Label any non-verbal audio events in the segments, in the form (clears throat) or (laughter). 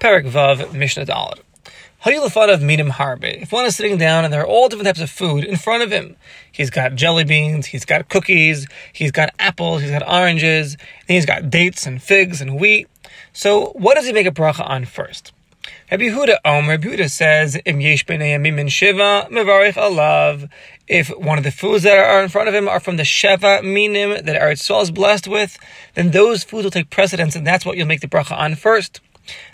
Perik Vav Mishnah Dalet. of minim harbe. If one is sitting down and there are all different types of food in front of him, he's got jelly beans, he's got cookies, he's got apples, he's got oranges, he's got dates and figs and wheat. So, what does he make a bracha on first? Rabbi Yehuda Om, Rabbi Yehuda says, Im yesh b'nei shiva, mevarich alav. If one of the foods that are in front of him are from the sheva minim that Eretz Yisrael is blessed with, then those foods will take precedence, and that's what you'll make the bracha on first.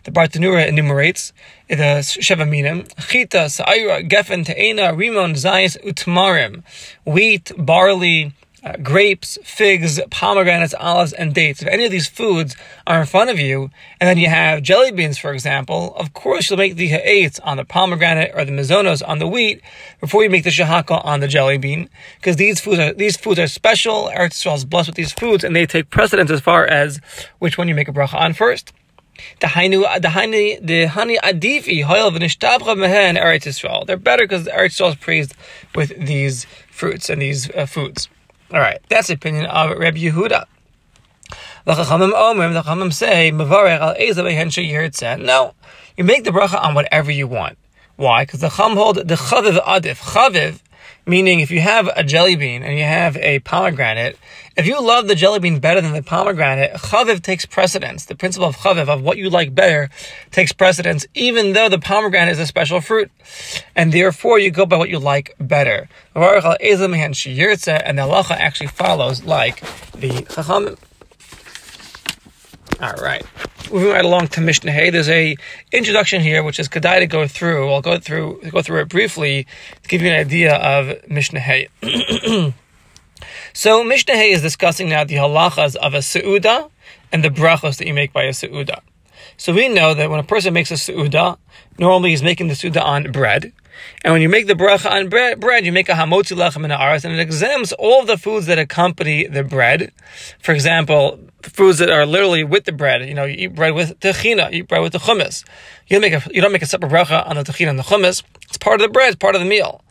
The Bartanura enumerates the Sheva Minim, Chita, Sa'ira, Geffen, Te'ena, Rimon, Zayis, Utmarim, wheat, barley, uh, grapes, figs, pomegranates, olives, and dates. If any of these foods are in front of you, and then you have jelly beans, for example, of course you'll make the ha'etz on the pomegranate or the mizonos on the wheat before you make the shahakal on the jelly bean, because these foods are these foods are special. Eretz Yisrael is blessed with these foods, and they take precedence as far as which one you make a bracha on first. They're better because Eretz Yisrael is praised with these fruits and these uh, foods. All right, that's the opinion of Rabbi Yehuda. The Chachamim Omer, the Chachamim say, al No, you make the bracha on whatever you want. Why? Because the Chum hold the Chaviv Adif. Chaviv Meaning, if you have a jelly bean and you have a pomegranate, if you love the jelly bean better than the pomegranate, chaviv takes precedence. The principle of chaviv, of what you like better, takes precedence, even though the pomegranate is a special fruit. And therefore, you go by what you like better. And the halacha actually follows like the chachamim. All right. Moving right along to Mishnah Hay, there's a introduction here which is kedai to go through. I'll go through go through it briefly to give you an idea of Mishnah Hay. (clears throat) so Mishnah Hay is discussing now the halachas of a seuda and the brachos that you make by a seuda. So we know that when a person makes a seuda, normally he's making the seuda on bread. And when you make the bracha on bread, bread you make a hamotzi lechem in aras, and it exempts all the foods that accompany the bread. For example, foods that are literally with the bread. You know, you eat bread with techina, you eat bread with the hummus. You don't make a you don't make a separate bracha on the techina and the hummus. It's part of the bread, it's part of the meal.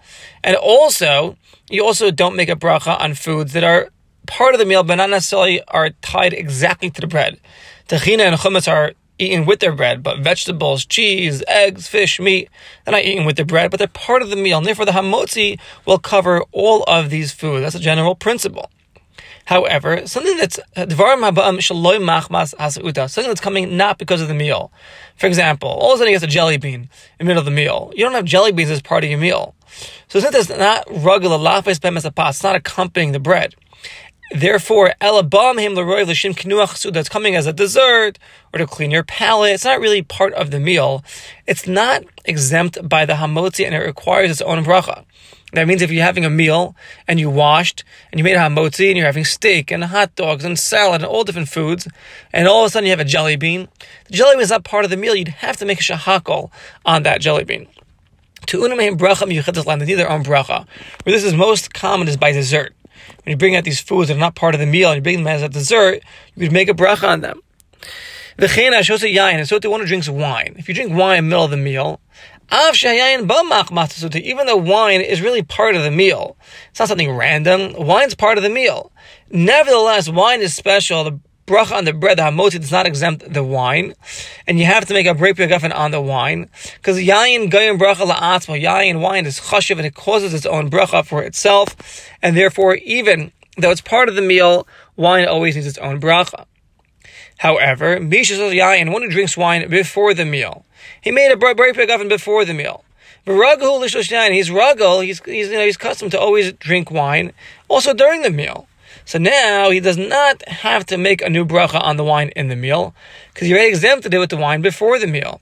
And also, you also don't make a bracha on foods that are part of the meal, but not necessarily are tied exactly to the bread. Techina and hummus are eaten with their bread, but vegetables, cheese, eggs, fish, meat, they're not eaten with the bread, but they're part of the meal. And therefore, the hamotzi will cover all of these foods. That's a general principle. However, something that's something that's coming not because of the meal. For example, all of a sudden you get a jelly bean in the middle of the meal. You don't have jelly beans as part of your meal. So since it's not regular lafes it's not accompanying the bread. Therefore, elabam him leroy l'shim kinuach that's coming as a dessert or to clean your palate. It's not really part of the meal. It's not exempt by the hamotzi and it requires its own bracha. That means if you're having a meal and you washed and you made a hamotzi and you're having steak and hot dogs and salad and all different foods, and all of a sudden you have a jelly bean, the jelly bean is not part of the meal. You'd have to make a shahakol on that jelly bean. To unamahim bracha miyuchadas land, they need their own bracha. Where this is most common is by dessert. When you bring out these foods that are not part of the meal and you bring them as a dessert, you could make a bracha on them. The chena shows a yain, and so the one who drinks wine. If you drink wine in the middle of the meal, even though wine is really part of the meal, it's not something random. Wine's part of the meal. Nevertheless, wine is special. The bracha on the bread, the hamotzi, does not exempt the wine, and you have to make a break gafen on the wine because yayin goyim bracha la'atzma. Yayin wine is chashiv and it causes its own bracha for itself, and therefore, even though it's part of the meal, wine always needs its own bracha. However, Misha yayin, one who drinks wine before the meal, he made a break oven before the meal. He's ruggle. He's he's you know he's accustomed to always drink wine, also during the meal. So now he does not have to make a new bracha on the wine in the meal because already exempted it with the wine before the meal.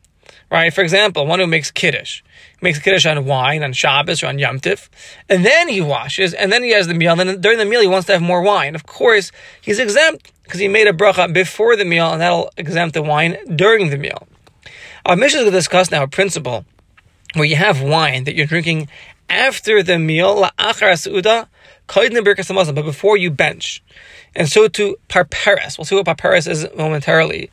Right? For example, one who makes kiddush, makes kiddush on wine on Shabbos or on Yom Tif, and then he washes, and then he has the meal, and then during the meal he wants to have more wine. Of course, he's exempt because he made a bracha before the meal, and that'll exempt the wine during the meal. Our mission is to discuss now a principle where you have wine that you're drinking after the meal, la'achar su'uda, but before you bench. And so to parperes. We'll see what parperes is momentarily.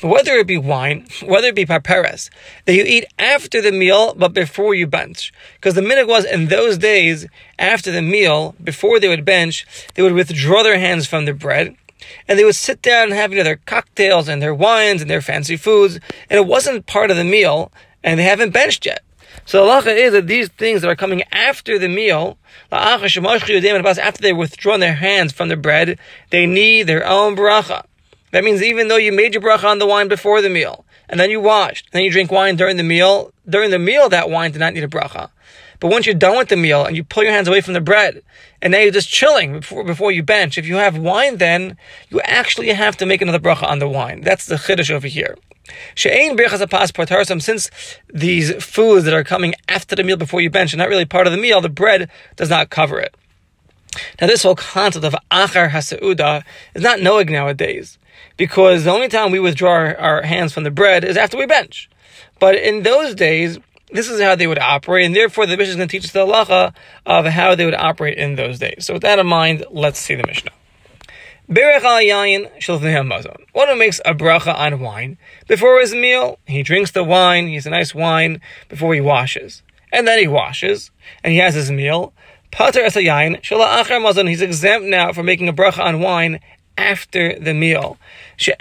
But whether it be wine, whether it be parperes, that you eat after the meal, but before you bench. Because the minhag was in those days, after the meal, before they would bench, they would withdraw their hands from the bread, and they would sit down and have you know, their cocktails and their wines and their fancy foods, and it wasn't part of the meal, and they haven't benched yet. So the halacha is that these things that are coming after the meal, after they've withdrawn their hands from the bread, they need their own bracha. That means even though you made your bracha on the wine before the meal, and then you washed, then you drink wine during the meal, during the meal that wine did not need a bracha. But once you're done with the meal and you pull your hands away from the bread, and now you're just chilling before, before you bench, if you have wine then, you actually have to make another bracha on the wine. That's the chiddush over here. She'ain birchas apas um, since these foods that are coming after the meal before you bench are not really part of the meal, the bread does not cover it. Now this whole concept of achar hasauda is not knowing nowadays, because the only time we withdraw our hands from the bread is after we bench. But in those days, this is how they would operate, and therefore the Mishnah is going to teach us the halacha of how they would operate in those days. So with that in mind, let's see the Mishnah. Berech al yayin mazon. One who makes a bracha on wine before his meal, he drinks the wine. He has a nice wine before he washes, and then he washes and he has his meal. Pater es yayin achar mazon. He's exempt now from making a bracha on wine after the meal. He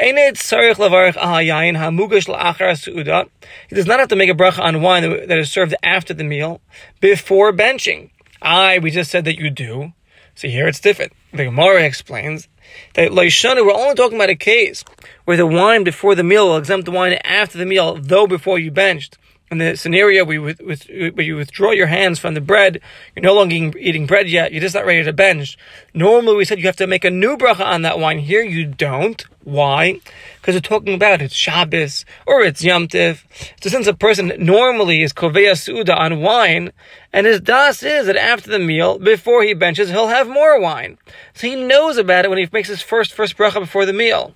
does not have to make a bracha on wine that is served after the meal before benching. I, we just said that you do. So here it's different. The Gemara explains that Laishanu, we're only talking about a case where the wine before the meal will exempt the wine after the meal, though before you benched. In the scenario where you, with, where you withdraw your hands from the bread, you're no longer eating bread yet, you're just not ready to bench. Normally we said you have to make a new bracha on that wine. Here you don't. Why? Because we're talking about it's Shabbos or it's Yom Tiv. So since a person normally is Koveya Suda on wine, and his das is that after the meal, before he benches, he'll have more wine. So he knows about it when he makes his first first bracha before the meal.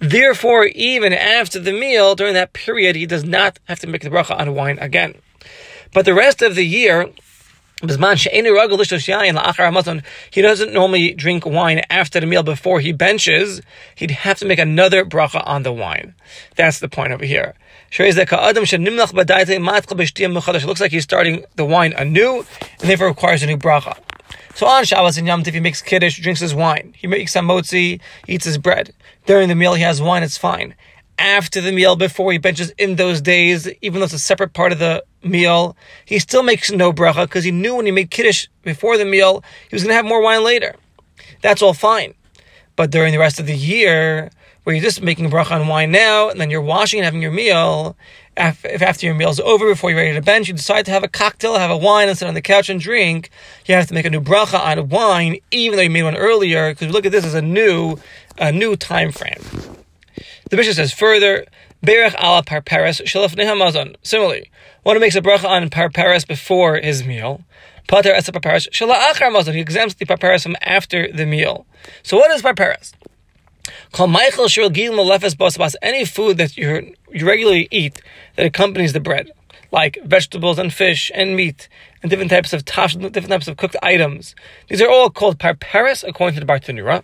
Therefore, even after the meal, during that period, he does not have to make the bracha on wine again. But the rest of the year, he doesn't normally drink wine after the meal before he benches. He'd have to make another bracha on the wine. That's the point over here. It looks like he's starting the wine anew, and therefore requires a new bracha. So on Shabbos and Yom Tov, he makes kiddush, drinks his wine. He makes some motzi, eats his bread. During the meal, he has wine. It's fine. After the meal, before he benches in those days, even though it's a separate part of the meal, he still makes no bracha because he knew when he made kiddush before the meal, he was going to have more wine later. That's all fine. But during the rest of the year, where you're just making bracha on wine now, and then you're washing and having your meal, after your meal is over, before you're ready to bench, you decide to have a cocktail, have a wine, and sit on the couch and drink, you have to make a new bracha on wine, even though you made one earlier, because look at this as a new, a new time frame. The Mishnah says further, Berech ala parperes shalaf nehamazon. Similarly, one who makes a bracha on parperes before his meal, pater es parperes shala achar mazon. He exempts the parperes from after the meal. So what is parperes? Any food that you regularly eat that accompanies the bread, like vegetables and fish and meat and different types of tash, different types of cooked items. These are all called parperes according to the Bartenura.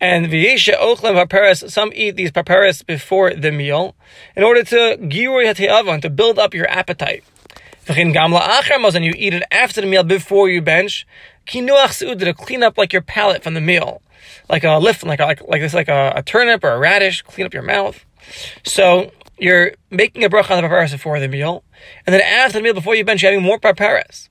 And v'yesha ochlem parperes, some eat these parperes before the meal in order to to build up your appetite. V'chin gamla achramos, And you eat it after the meal before you bench. Kinuach to clean up like your palate from the meal like a lift, like a, like like this, like a, a, turnip or a radish, clean up your mouth. So you're making a bracha on the paparas before the meal, and then after the meal, before you bench, you're having more paparas.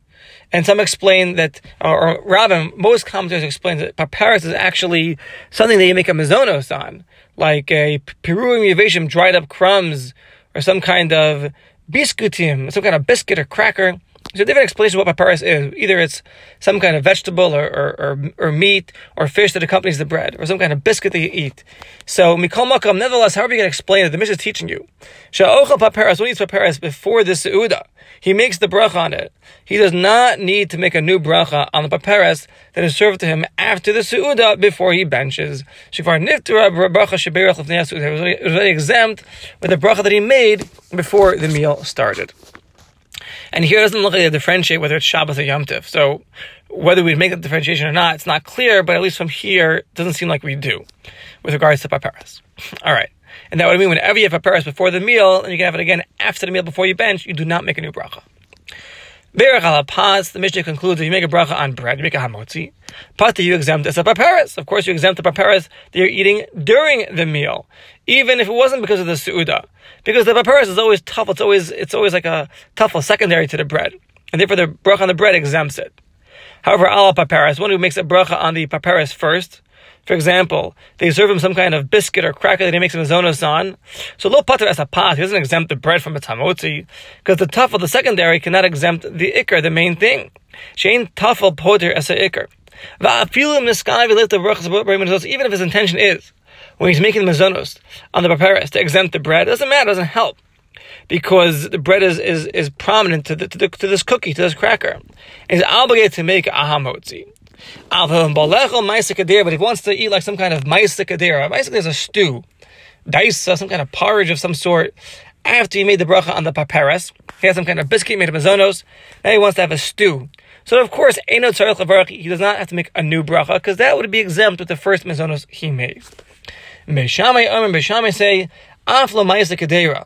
And some explain that, or, or most commentators explain that paparas is actually something that you make a mazonos on, like a piruim yavishim, dried up crumbs, or some kind of biscuitim, some kind of biscuit or cracker there's a different explanation of what paparas is. Either it's some kind of vegetable or, or, or, or, meat or fish that accompanies the bread, or some kind of biscuit that you eat. So, mikol makam, nevertheless, however you can explain it, the Mishnah is teaching you. Sha'ochel paparas, when he eats paparas before the seuda, he makes the bracha on it. He does not need to make a new bracha on the paparas that is served to him after the seuda before he benches. Shifar niftura bracha sheberach It was already exempt with the bracha that he made before the meal started. And here doesn't look like they differentiate whether it's Shabbos or Yom Tiv. So whether we make the differentiation or not, it's not clear, but at least from here, it doesn't seem like we do with regards to paparas. (laughs) All right. And that would mean whenever you have paparas before the meal, and you can have it again after the meal before you bench, you do not make a new bracha. Berach alapas, the Mishnah concludes if you make a bracha on bread, you make a hamotzi. Pata, you exempt as a paparis. Of course, you exempt the paparis that you're eating during the meal, even if it wasn't because of the suuda. Because the paparis is always tough, it's always, it's always like a tough, secondary to the bread. And therefore the bracha on the bread exempts it. However, ala paparis, one who makes a bracha on the paparis first, for example, they serve him some kind of biscuit or cracker that he makes a zonos on. So lo pater as a pot, he doesn't exempt the bread from a tamotzi, because the tafel, the secondary, cannot exempt the ikr, the main thing. Shein tafel poter as a ikr. Even if his intention is, when he's making the mazonos on the paparis to exempt the bread, it doesn't matter, it doesn't help. Because the bread is, is, is prominent to, the, to, the, to this cookie, to this cracker. And he's obligated to make a hamotzi. But if he wants to eat like some kind of maisa kadira, maisa is a stew, daisa, some kind of porridge of some sort. After he made the bracha on the paparas, he has some kind of biscuit made of mazonos. Now he wants to have a stew. So of course, he does not have to make a new bracha because that would be exempt with the first mazonos he made. Beishamai Omer Beishamai say aflo maisa kadira.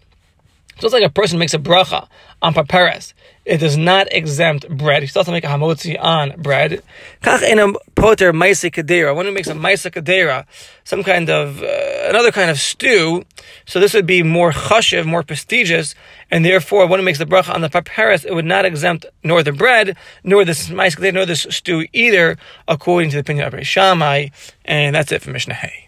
So it's like a person makes a bracha on paparas. It does not exempt bread. You still have to make a hamotzi on bread. Kach poter maisa. One who makes a maisa kadera, some kind of, uh, another kind of stew. So this would be more chashiv, more prestigious, and therefore one who makes the bracha on the paparas, it would not exempt nor the bread, nor this maisa kadera, nor this stew either, according to the opinion of Shammai. And that's it for Mishnah Hay.